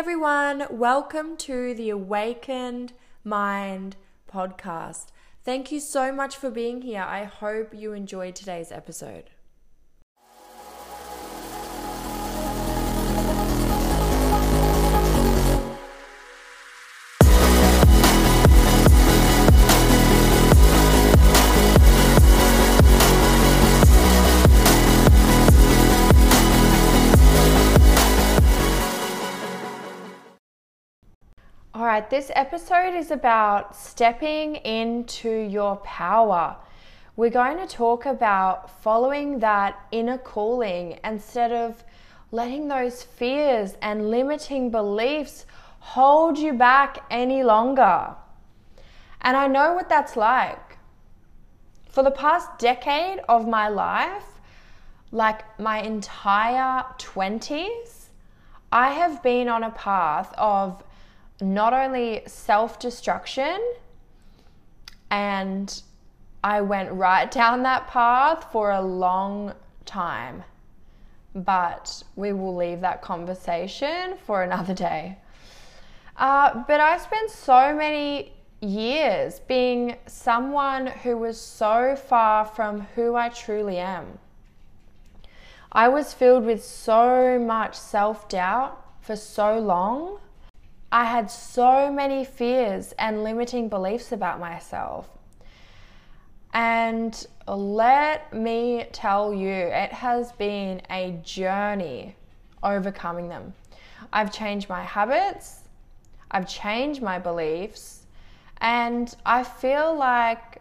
everyone, welcome to the Awakened Mind podcast. Thank you so much for being here. I hope you enjoyed today's episode. Right, this episode is about stepping into your power. We're going to talk about following that inner calling instead of letting those fears and limiting beliefs hold you back any longer. And I know what that's like. For the past decade of my life, like my entire 20s, I have been on a path of not only self destruction, and I went right down that path for a long time. But we will leave that conversation for another day. Uh, but I spent so many years being someone who was so far from who I truly am. I was filled with so much self doubt for so long I had so many fears and limiting beliefs about myself. And let me tell you, it has been a journey overcoming them. I've changed my habits, I've changed my beliefs, and I feel like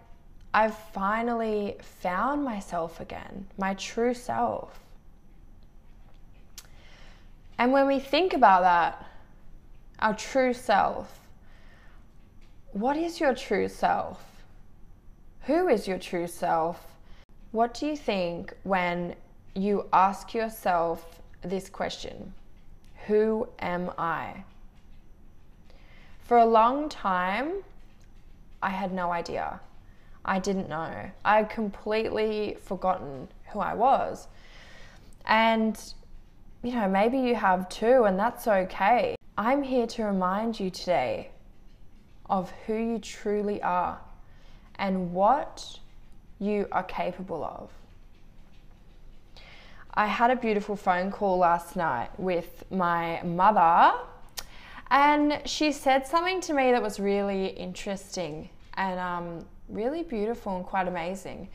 I've finally found myself again, my true self. And when we think about that, our true self. What is your true self? Who is your true self? What do you think when you ask yourself this question? Who am I? For a long time, I had no idea. I didn't know. I had completely forgotten who I was. And, you know, maybe you have too, and that's okay. I'm here to remind you today of who you truly are and what you are capable of. I had a beautiful phone call last night with my mother, and she said something to me that was really interesting and um, really beautiful and quite amazing.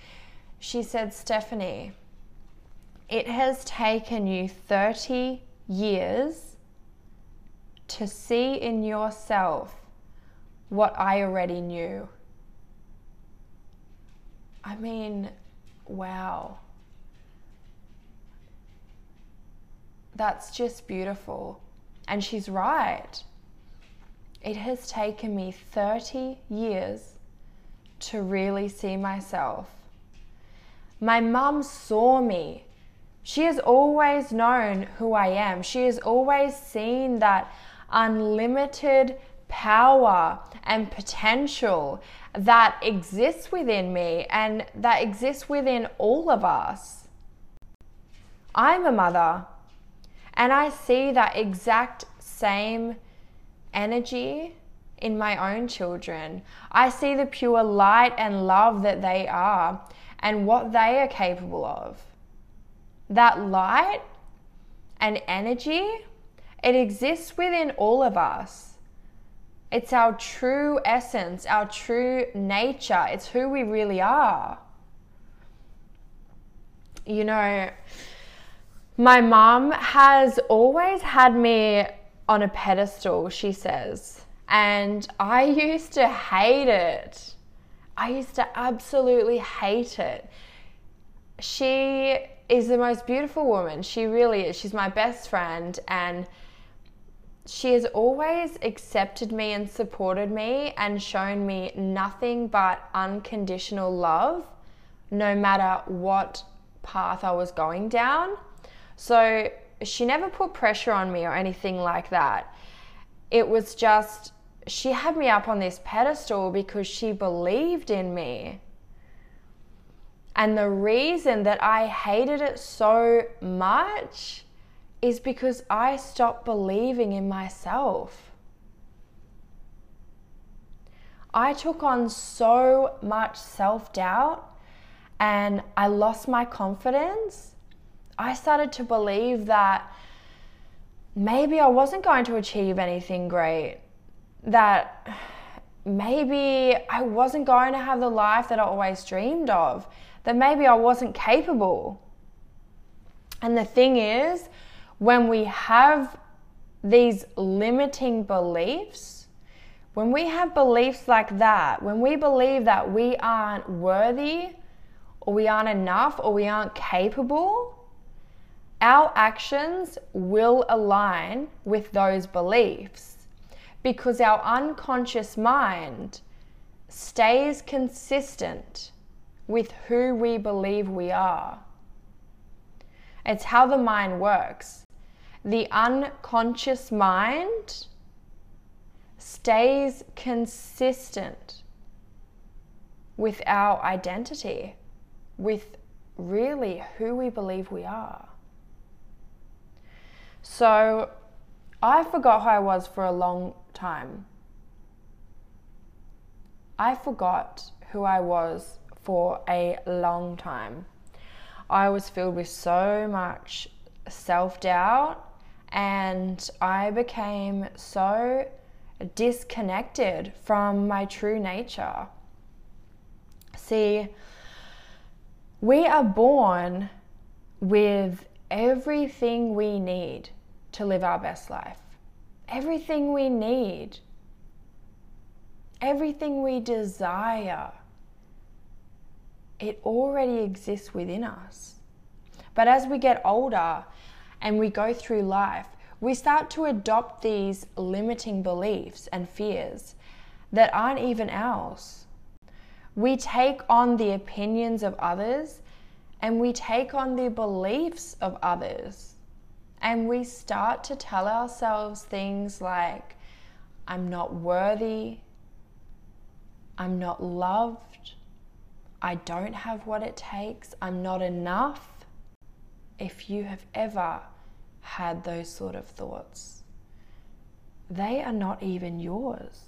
She said, Stephanie, it has taken you 30 years to see in yourself what I already knew. I mean, wow. That's just beautiful. And she's right. It has taken me 30 years to really see myself. My mum saw me. She has always known who I am. She has always seen that unlimited power and potential that exists within me and that exists within all of us. I'm a mother and I see that exact same energy in my own children. I see the pure light and love that they are and what they are capable of. That light and energy it exists within all of us. It's our true essence, our true nature. It's who we really are. You know, my mom has always had me on a pedestal, she says. And I used to hate it. I used to absolutely hate it. She is the most beautiful woman. She really is. She's my best friend. And she has always accepted me and supported me and shown me nothing but unconditional love no matter what path I was going down. So she never put pressure on me or anything like that. It was just, she had me up on this pedestal because she believed in me. And the reason that I hated it so much is because I stopped believing in myself. I took on so much self doubt and I lost my confidence. I started to believe that maybe I wasn't going to achieve anything great, that maybe I wasn't going to have the life that I always dreamed of, that maybe I wasn't capable. And the thing is, when we have these limiting beliefs, when we have beliefs like that, when we believe that we aren't worthy, or we aren't enough, or we aren't capable, our actions will align with those beliefs because our unconscious mind stays consistent with who we believe we are. It's how the mind works. The unconscious mind stays consistent with our identity, with really who we believe we are. So I forgot who I was for a long time. I forgot who I was for a long time. I was filled with so much self doubt and I became so disconnected from my true nature. See, we are born with everything we need to live our best life. Everything we need. Everything we desire. It already exists within us. But as we get older and we go through life, we start to adopt these limiting beliefs and fears that aren't even ours. We take on the opinions of others and we take on the beliefs of others. And we start to tell ourselves things like, I'm not worthy, I'm not loved, I don't have what it takes, I'm not enough. If you have ever had those sort of thoughts, they are not even yours.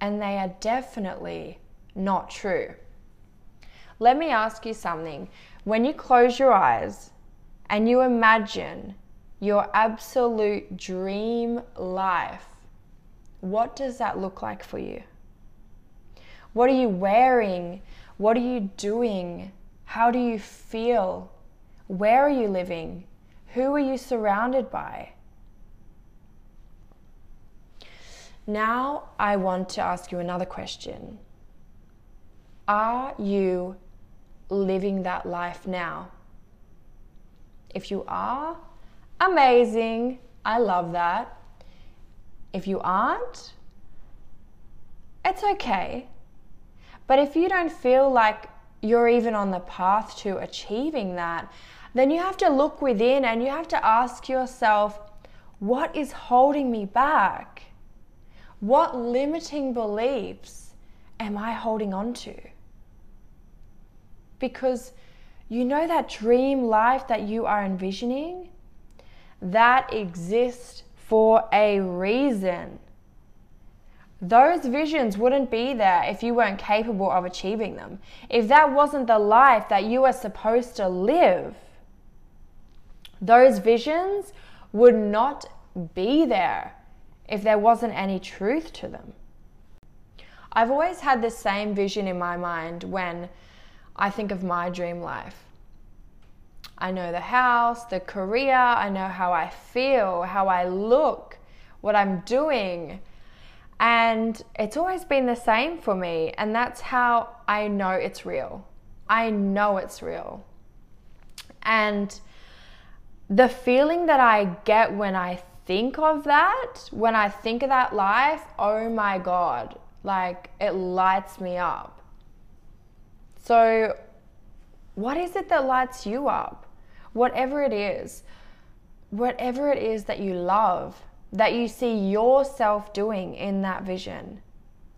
And they are definitely not true. Let me ask you something. When you close your eyes and you imagine your absolute dream life, what does that look like for you? What are you wearing? What are you doing? How do you feel? Where are you living? Who are you surrounded by? Now, I want to ask you another question. Are you living that life now? If you are, amazing. I love that. If you aren't, it's okay. But if you don't feel like you're even on the path to achieving that, then you have to look within and you have to ask yourself, what is holding me back? What limiting beliefs am I holding on to? because you know that dream life that you are envisioning? That exists for a reason. Those visions wouldn't be there if you weren't capable of achieving them. If that wasn't the life that you are supposed to live, those visions would not be there if there wasn't any truth to them. I've always had the same vision in my mind when I think of my dream life. I know the house, the career, I know how I feel, how I look, what I'm doing. And it's always been the same for me. And that's how I know it's real. I know it's real. And the feeling that I get when I think of that, when I think of that life, oh my God, like it lights me up. So, what is it that lights you up? Whatever it is, whatever it is that you love, that you see yourself doing in that vision,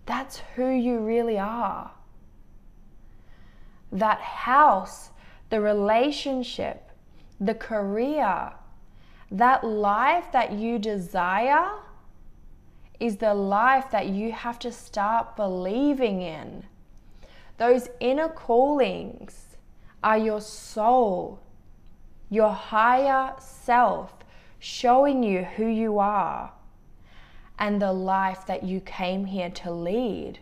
that's who you really are. That house, the relationship, the career, that life that you desire is the life that you have to start believing in. Those inner callings are your soul, your higher self showing you who you are and the life that you came here to lead.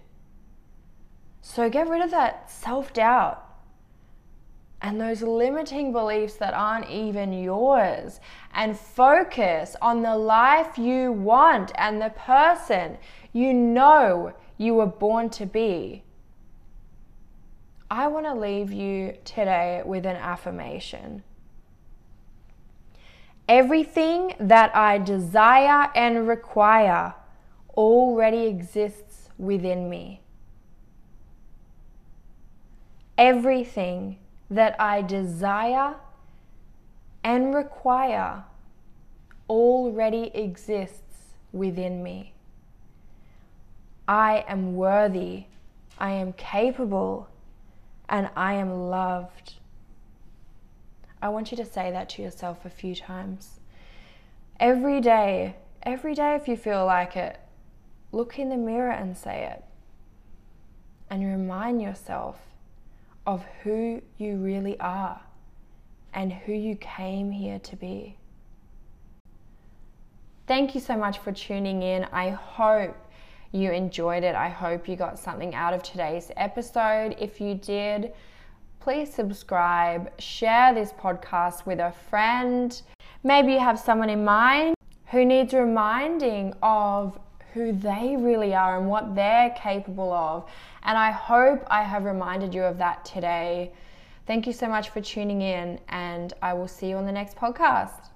So get rid of that self doubt and those limiting beliefs that aren't even yours and focus on the life you want and the person you know you were born to be. I want to leave you today with an affirmation. Everything that I desire and require already exists within me. Everything that I desire and require already exists within me. I am worthy, I am capable, and I am loved. I want you to say that to yourself a few times. Every day, every day, if you feel like it, look in the mirror and say it. And remind yourself of who you really are and who you came here to be. Thank you so much for tuning in. I hope you enjoyed it. I hope you got something out of today's episode. If you did, please subscribe, share this podcast with a friend. Maybe you have someone in mind who needs reminding of who they really are and what they're capable of. And I hope I have reminded you of that today. Thank you so much for tuning in, and I will see you on the next podcast.